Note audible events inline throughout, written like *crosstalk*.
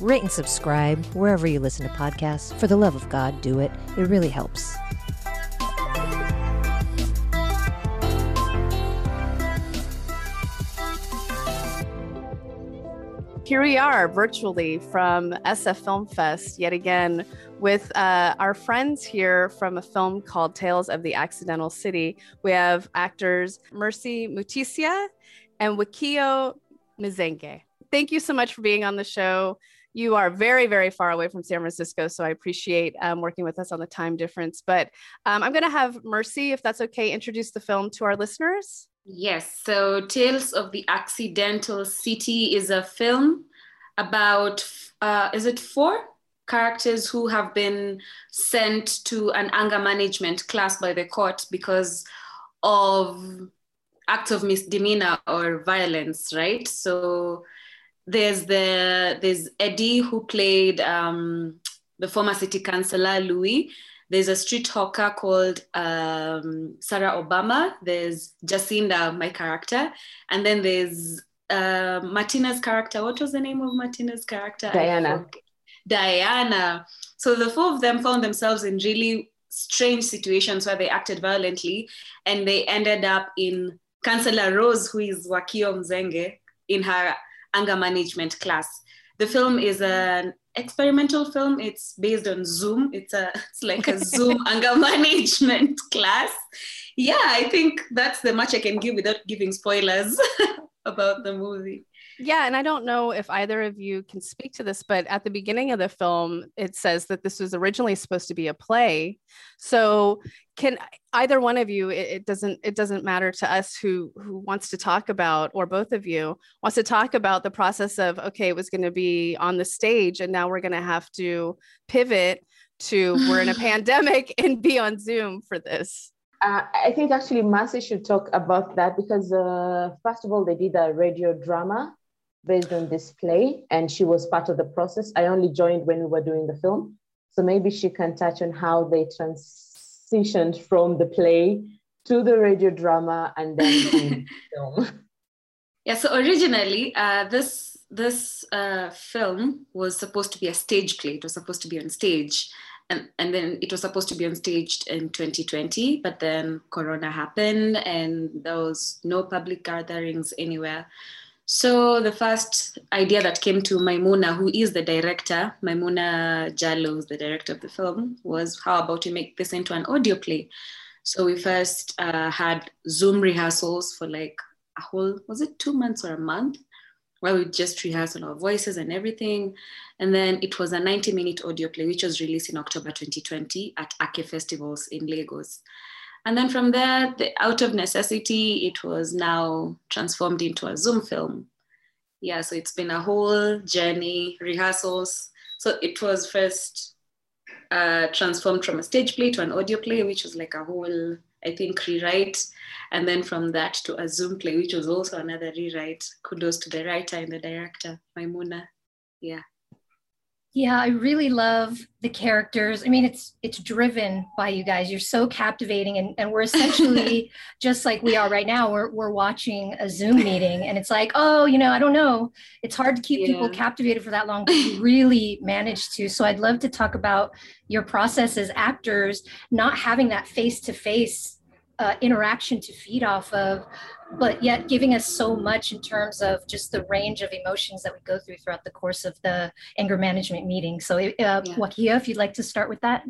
rate and subscribe wherever you listen to podcasts. For the love of God, do it. It really helps. Here we are virtually from SF Film Fest yet again with uh, our friends here from a film called Tales of the Accidental City. We have actors Mercy Mutisia and Wakio Mzenge. Thank you so much for being on the show. You are very, very far away from San Francisco, so I appreciate um, working with us on the time difference. But um, I'm going to have Mercy, if that's okay, introduce the film to our listeners. Yes, so Tales of the Accidental City is a film about, uh, is it four characters who have been sent to an anger management class by the court because of acts of misdemeanor or violence, right? So there's the there's Eddie who played um, the former city councilor Louis, there's a street hawker called um, Sarah Obama. There's Jacinda, my character. And then there's uh, Martina's character. What was the name of Martina's character? Diana. Diana. So the four of them found themselves in really strange situations where they acted violently and they ended up in Councillor Rose, who is Wakio Mzenge, in her anger management class. The film is an experimental film. It's based on Zoom. It's a *laughs* it's like a Zoom *laughs* anger management *laughs* class. Yeah, I think that's the much I can give without giving spoilers about the movie. Yeah, and I don't know if either of you can speak to this, but at the beginning of the film, it says that this was originally supposed to be a play. So, can either one of you? It, it, doesn't. It doesn't matter to us who who wants to talk about, or both of you wants to talk about the process of okay, it was going to be on the stage, and now we're going to have to pivot to we're in a *laughs* pandemic and be on Zoom for this. Uh, I think actually Mercy should talk about that because uh, first of all, they did a radio drama based on this play, and she was part of the process. I only joined when we were doing the film. So maybe she can touch on how they transitioned from the play to the radio drama and then the *laughs* film. Yeah, so originally, uh, this this uh, film was supposed to be a stage play. It was supposed to be on stage, and and then it was supposed to be on stage in 2020. But then Corona happened, and there was no public gatherings anywhere. So the first idea that came to Maimuna, who is the director, Maimuna Jallow is the director of the film, was how about we make this into an audio play? So we first uh, had Zoom rehearsals for like a whole, was it two months or a month? Where we just rehearsed our voices and everything. And then it was a 90 minute audio play, which was released in October 2020 at Ake Festivals in Lagos. And then from there, the, out of necessity, it was now transformed into a Zoom film. Yeah, so it's been a whole journey, rehearsals. So it was first uh, transformed from a stage play to an audio play, which was like a whole, I think, rewrite. And then from that to a Zoom play, which was also another rewrite. Kudos to the writer and the director, Maimuna. Yeah. Yeah, I really love the characters. I mean, it's it's driven by you guys. You're so captivating, and, and we're essentially *laughs* just like we are right now. We're we're watching a Zoom meeting, and it's like, oh, you know, I don't know. It's hard to keep yeah. people captivated for that long, but you really managed to. So I'd love to talk about your process as actors, not having that face to face interaction to feed off of but yet giving us so much in terms of just the range of emotions that we go through throughout the course of the anger management meeting. So, uh, yeah. Wakio, if you'd like to start with that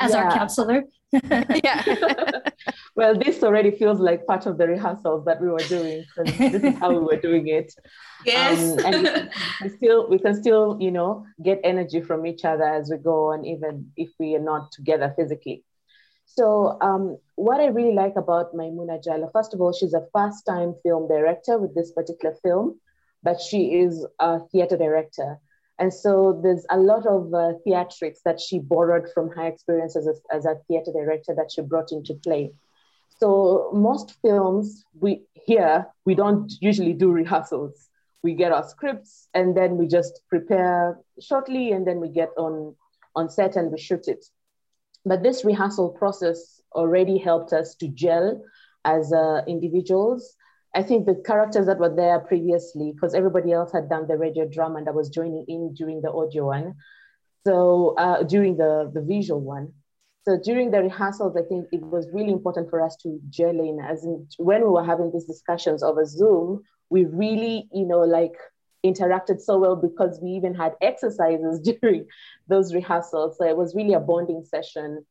as yeah. our counselor. *laughs* yeah. *laughs* well, this already feels like part of the rehearsals that we were doing. This is how we were doing it. *laughs* Yes. Um, and we still, we can still, you know, get energy from each other as we go on, even if we are not together physically. So, um, what I really like about Maimuna Jallow, first of all, she's a first time film director with this particular film, but she is a theater director. And so there's a lot of uh, theatrics that she borrowed from her experience as a, as a theater director that she brought into play. So most films we here we don't usually do rehearsals. We get our scripts and then we just prepare shortly and then we get on on set and we shoot it. But this rehearsal process already helped us to gel as uh, individuals. I think the characters that were there previously, because everybody else had done the radio drama and I was joining in during the audio one. So uh, during the, the visual one. So during the rehearsals, I think it was really important for us to gel in as in when we were having these discussions over Zoom, we really, you know, like interacted so well because we even had exercises *laughs* during those rehearsals. So it was really a bonding session.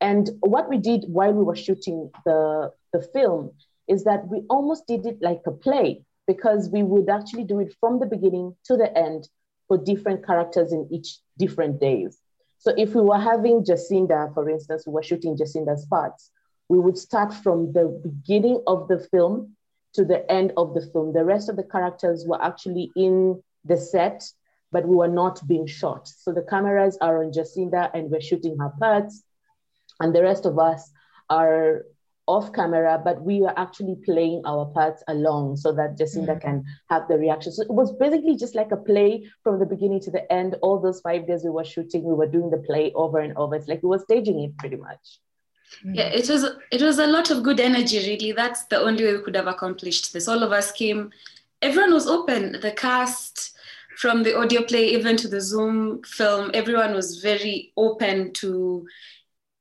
And what we did while we were shooting the, the film is that we almost did it like a play because we would actually do it from the beginning to the end for different characters in each different days. So if we were having Jacinda, for instance, we were shooting Jacinda's parts, we would start from the beginning of the film to the end of the film. The rest of the characters were actually in the set, but we were not being shot. So the cameras are on Jacinda and we're shooting her parts. And the rest of us are off camera, but we were actually playing our parts along so that Jacinda mm-hmm. can have the reaction. So it was basically just like a play from the beginning to the end. All those five days we were shooting, we were doing the play over and over. It's like we were staging it pretty much. Yeah, mm. it was it was a lot of good energy. Really, that's the only way we could have accomplished this. All of us came. Everyone was open. The cast, from the audio play even to the Zoom film, everyone was very open to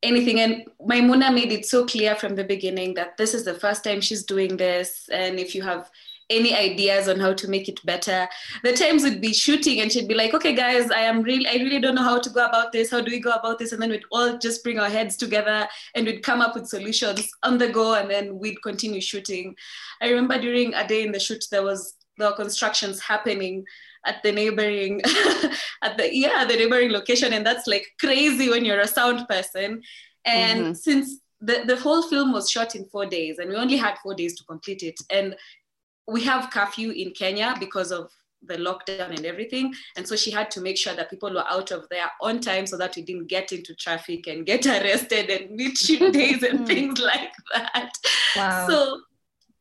anything. And Maimuna made it so clear from the beginning that this is the first time she's doing this. And if you have any ideas on how to make it better, the times we'd be shooting and she'd be like, okay, guys, I am really, I really don't know how to go about this. How do we go about this? And then we'd all just bring our heads together and we'd come up with solutions on the go and then we'd continue shooting. I remember during a day in the shoot, there was there were constructions happening at the neighboring *laughs* at the yeah the neighboring location and that's like crazy when you're a sound person and mm-hmm. since the, the whole film was shot in four days and we only had four days to complete it and we have curfew in kenya because of the lockdown and everything. And so she had to make sure that people were out of there on time so that we didn't get into traffic and get *laughs* arrested and meet shoot *laughs* days and things like that. Wow. so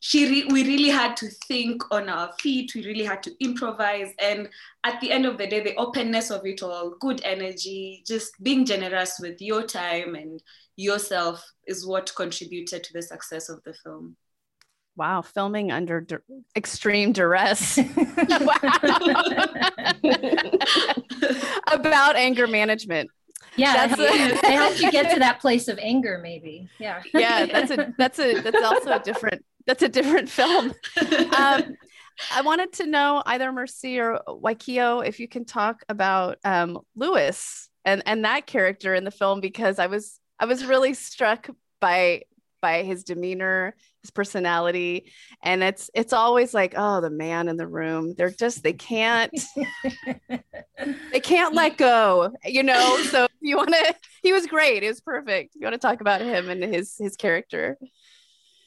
she re- we really had to think on our feet. We really had to improvise. And at the end of the day the openness of it all good energy just being generous with your time and yourself is what contributed to the success of the film Wow, filming under du- extreme duress. *laughs* *laughs* About anger management. Yeah, that's it, helps you get to that place of anger, maybe. Yeah. *laughs* Yeah, that's a that's a that's also a different that's a different film. Um, I wanted to know either Mercy or Wakio if you can talk about um, Louis and and that character in the film because I was I was really struck by by his demeanor, his personality, and it's it's always like oh the man in the room they're just they can't *laughs* they can't let go you know so you want to he was great it was perfect you want to talk about him and his his character.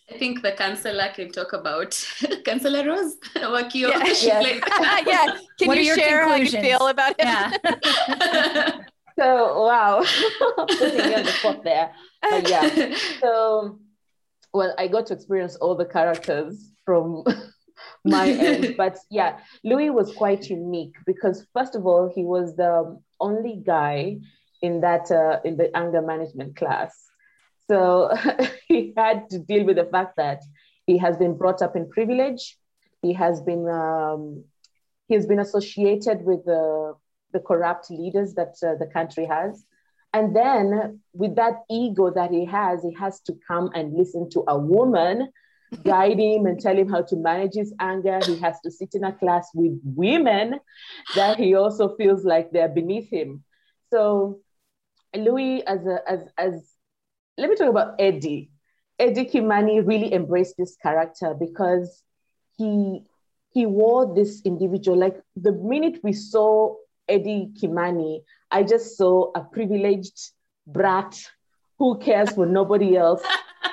I think the counselor can talk about *laughs* counselor Rose *laughs* Wakio. Yeah, yeah. Yeah. Can what you share how you feel about him? Yeah. so wow, putting me on the spot there. But yeah. So well, I got to experience all the characters from *laughs* my end. *laughs* But yeah, Louis was quite unique because first of all, he was the only guy in that uh, in the anger management class so *laughs* he had to deal with the fact that he has been brought up in privilege. He has been um, he has been associated with the the corrupt leaders that uh, the country has. And then, with that ego that he has, he has to come and listen to a woman guide him and tell him how to manage his anger. He has to sit in a class with women that he also feels like they're beneath him. So, Louis, as a, as as let me talk about Eddie. Eddie Kimani really embraced this character because he he wore this individual. Like the minute we saw Eddie Kimani, I just saw a privileged brat who cares for nobody else,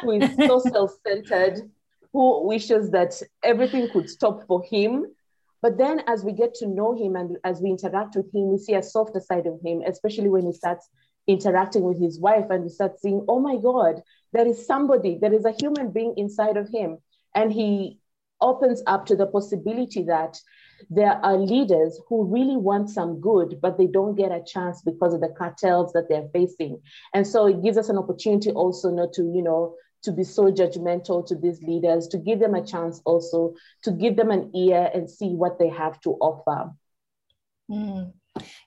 who is so *laughs* self-centered, who wishes that everything could stop for him. But then as we get to know him and as we interact with him, we see a softer side of him, especially when he starts interacting with his wife and we start seeing, oh my God, there is somebody, there is a human being inside of him. And he opens up to the possibility that there are leaders who really want some good, but they don't get a chance because of the cartels that they're facing. And so it gives us an opportunity also not to, you know, to be so judgmental to these leaders, to give them a chance also, to give them an ear and see what they have to offer. Mm.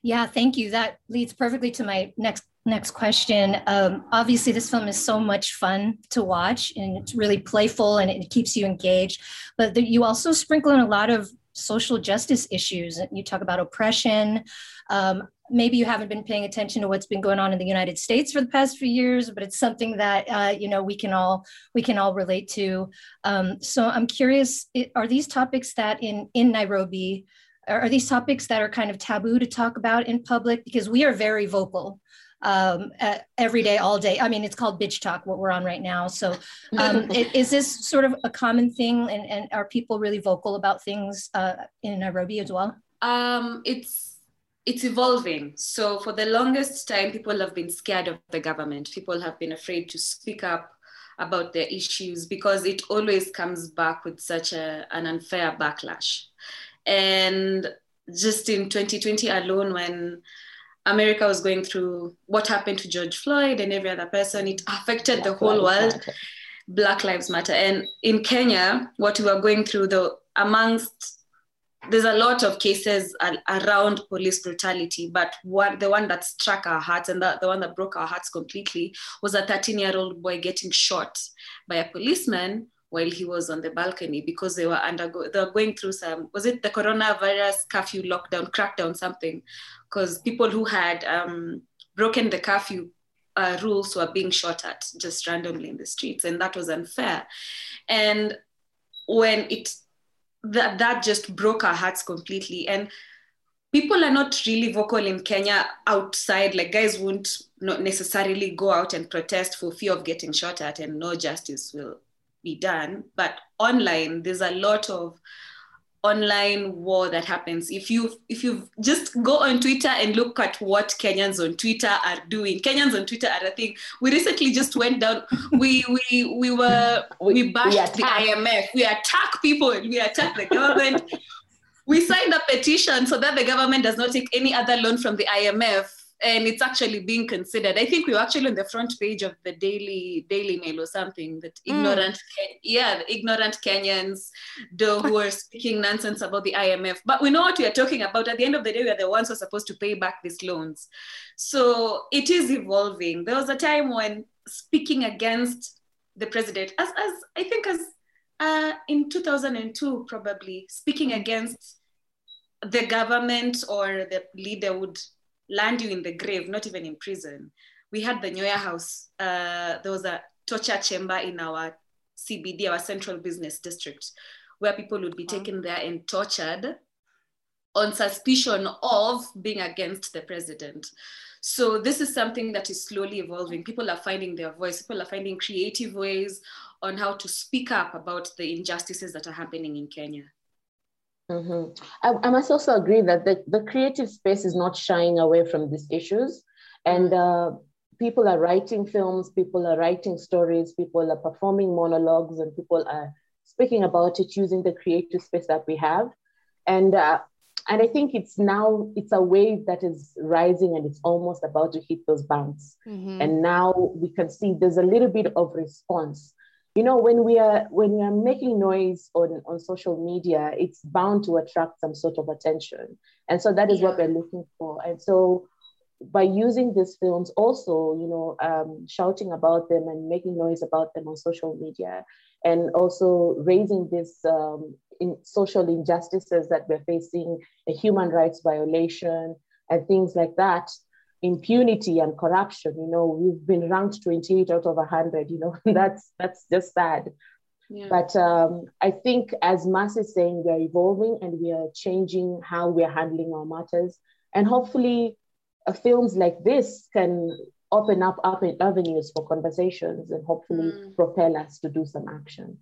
Yeah, thank you. That leads perfectly to my next next question. Um, obviously, this film is so much fun to watch, and it's really playful, and it keeps you engaged. But the, you also sprinkle in a lot of social justice issues. You talk about oppression. Um, maybe you haven't been paying attention to what's been going on in the United States for the past few years, but it's something that uh, you know we can all we can all relate to. Um, so I'm curious: are these topics that in in Nairobi? Are these topics that are kind of taboo to talk about in public? Because we are very vocal um, uh, every day, all day. I mean, it's called bitch talk, what we're on right now. So, um, *laughs* it, is this sort of a common thing, and, and are people really vocal about things uh, in Nairobi as well? Um, it's it's evolving. So for the longest time, people have been scared of the government. People have been afraid to speak up about their issues because it always comes back with such a, an unfair backlash. And just in 2020 alone, when America was going through what happened to George Floyd and every other person. It affected the whole world. Matter. Black Lives Matter. And in Kenya, what we were going through, the amongst there's a lot of cases around police brutality, but what the one that struck our hearts and the, the one that broke our hearts completely was a 13 year old boy getting shot by a policeman while he was on the balcony because they were undergo they were going through some was it the coronavirus curfew lockdown crackdown something because people who had um, broken the curfew uh, rules were being shot at just randomly in the streets and that was unfair and when it that that just broke our hearts completely and people are not really vocal in Kenya outside. Like guys won't not necessarily go out and protest for fear of getting shot at, and no justice will be done. But online, there's a lot of online war that happens. If you if you just go on twitter and look at what kenyans on twitter are doing. Kenyans on twitter are a thing. We recently just went down. We we we were we bashed we the imf we attack people. We attack the government. *laughs* We signed a petition so that the government does not take any other loan from the imf and it's actually being considered. I think we were actually on the front page of the Daily Daily Mail or something that mm. ignorant, yeah, ignorant Kenyans do who are *laughs* speaking nonsense about the IMF. But we know what we are talking about. At the end of the day, we are the ones who are supposed to pay back these loans. So it is evolving. There was a time when speaking against the president, as as I think as uh, in 2002 probably speaking against the government or the leader would land you in the grave, not even in prison. We had the Nyayo House. Uh, there was a torture chamber in our CBD, our central business district, where people would be taken there and tortured on suspicion of being against the president. So this is something that is slowly evolving. People are finding their voice. People are finding creative ways on how to speak up about the injustices that are happening in Kenya. Mm-hmm. I, I, must also agree that the, the creative space is not shying away from these issues. And mm-hmm. uh, people are writing films, people are writing stories, people are performing monologues, and people are speaking about it using the creative space that we have. And uh, and I think it's now it's a wave that is rising and it's almost about to hit those banks. Mm-hmm. And now we can see there's a little bit of response you know when we are when we are making noise on on social media it's bound to attract some sort of attention and so that is yeah. what we're looking for and so by using these films also you know um, shouting about them and making noise about them on social media and also raising this um, in social injustices that we're facing a human rights violation and things like that impunity and corruption. You know, we've been ranked 28 out of 100. You know, *laughs* that's that's just sad. Yeah. But um, I think, as Mas is saying, we are evolving and we are changing how we are handling our matters. And hopefully, uh, films like this can open up, up avenues for conversations and hopefully mm. propel us to do some action.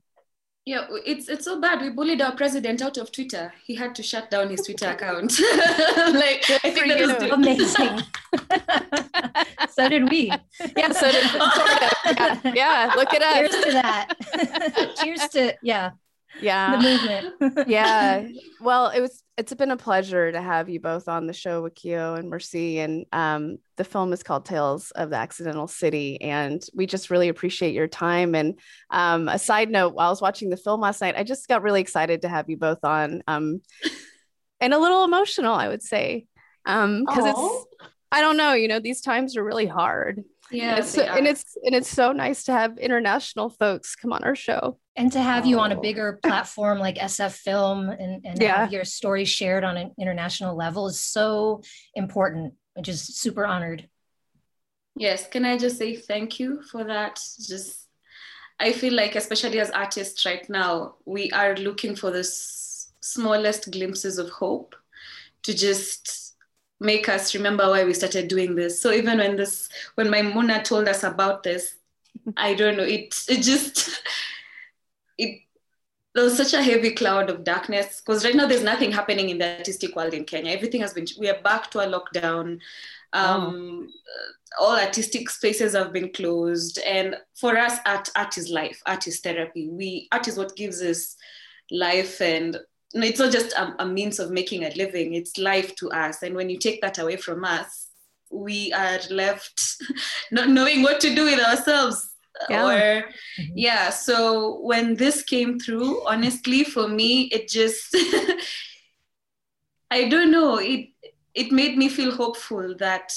Yeah, it's it's so bad. We bullied our president out of Twitter. He had to shut down his Twitter account. *laughs* like I think that was Amazing. *laughs* so did we. Yeah, so did, sort of. Yeah, yeah, look at Cheers to that. *laughs* Cheers to yeah, the Yeah. movement. yeah. *laughs* Well, it was it's been a pleasure to have you both on the show, with Wakio and Mercy. And um, the film is called Tales of the Accidental City. And we just really appreciate your time. And um, a side note, while I was watching the film last night, I just got really excited to have you both on. Um, and a little emotional, I would say. Um, because it's I don't know, you know, these times are really hard. yeah, and, it's, and it's and it's so nice to have international folks come on our show. And to have you on a Oh. bigger platform like SF Film and, and Yeah. have your story shared on an international level is so important. I'm just super honored. Yes, can I just say thank you for that? Just, I feel like, especially as artists right now, we are looking for the s- smallest glimpses of hope to just make us remember why we started doing this. So even when this, when Maimuna told us about this, *laughs* I don't know, it it just, it there was such a heavy cloud of darkness because right now there's nothing happening in the artistic world in Kenya. Everything has been, we are back to a lockdown. Um, all artistic spaces have been closed. And for us art art is life art is therapy. We art is what gives us life. And it's not just a, a means of making a living it's life to us. And when you take that away from us we are left *laughs* not knowing what to do with ourselves Yeah. or Mhm. yeah so when this came through honestly for me it just *laughs* i don't know it it made me feel hopeful that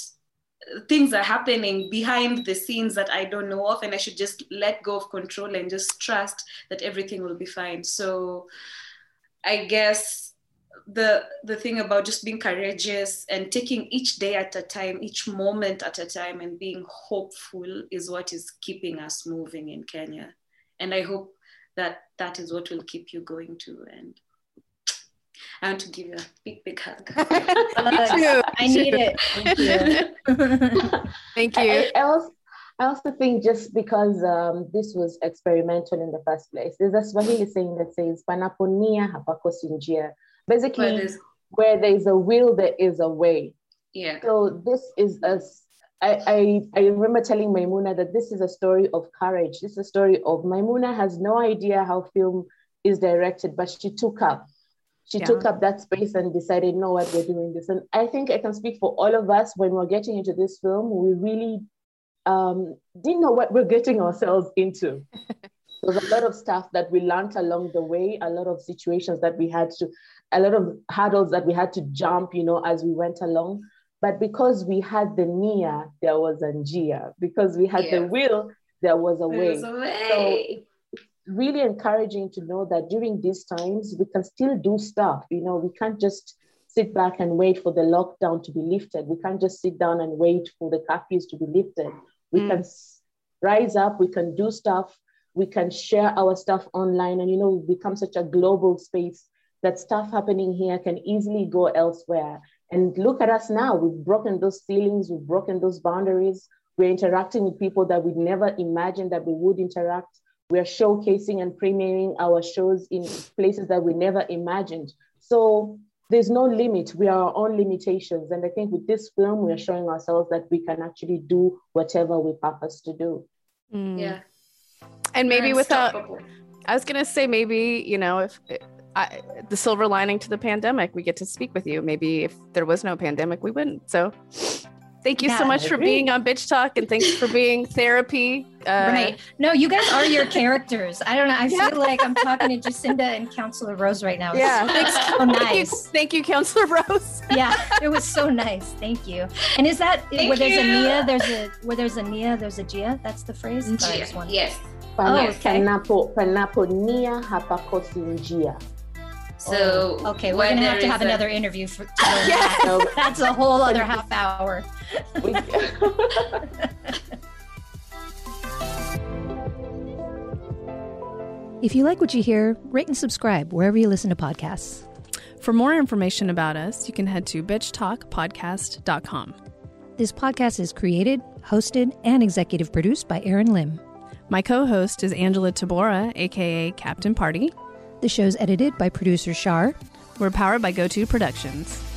things are happening behind the scenes that I don't know of, and I should just let go of control and just trust that everything will be fine. So, I guess the the thing about just being courageous and taking each day at a time, each moment at a time, and being hopeful is what is keeping us moving in Kenya. And I hope that that is what will keep you going too. And I want to give you a big, big hug. *laughs* too. I need it. Thank you. *laughs* Thank you. I, I also, I also think just because um, this was experimental in the first place, there's a Swahili saying that says "panaponia hapakosi njia." Basically, But it's- where there is a will, there is a way. yeah. So this is a. I, I, I remember telling Maimuna that this is a story of courage. This is a story of Maimuna has no idea how film is directed, but she took up. She Yeah. took up that space and decided, no, what we're doing this. And I think I can speak for all of us when we're getting into this film, we really um, didn't know what we're getting ourselves into. *laughs* There's a lot of stuff that we learned along the way, a lot of situations that we had to, a lot of hurdles that we had to jump, you know, as we went along. But because we had the Nia, there was a Njia. Because we had Yeah. the will, there was a way. There's a way. Really encouraging to know that during these times, we can still do stuff. You know, we can't just sit back and wait for the lockdown to be lifted. We can't just sit down and wait for the curfews to be lifted. We Mm. can rise up, we can do stuff, we can share our stuff online, and you know, we've become such a global space that stuff happening here can easily go elsewhere. And look at us now. We've broken those ceilings, we've broken those boundaries. We're interacting with people that we'd never imagined that we would interact. We're showcasing and premiering our shows in places that we never imagined. So there's no limit. We are our own limitations. And I think with this film, we're showing ourselves that we can actually do whatever we purpose to do. Mm. Yeah. And maybe We're without. I was going to say, maybe, you know, if I, the silver lining to the pandemic, we get to speak with you. Maybe if there was no pandemic, we wouldn't. So thank you so much for being on Bitch Talk and thanks for being therapy. Uh, right. No, you guys are your *laughs* characters. I don't know. I Yeah. feel like I'm talking to Jacinda and Counselor Rose right now. Yeah. Thanks. so *laughs* Thank you, nice. thank you, Counselor Rose. *laughs* yeah, it was so nice. Thank you. And is that Thank where there's a you. Nia, there's a where there's a Nia, there's a Gia? That's the phrase. Sorry, I Yeah. just. Oh, okay. Panapo, panapo nia hapakosi njia. So oh, Okay, we're gonna have to have a- another interview for to that. *laughs* *laughs* That's a whole other *laughs* half hour. If you like what you hear, rate and subscribe wherever you listen to podcasts. For more information about us, you can head to bitchtalkpodcast.com. This podcast is created, hosted, and executive produced by Erin Lim. My co host is Angela Tabora, aka Captain Party. The show's edited by producer Shar. We're powered by GoTo Productions.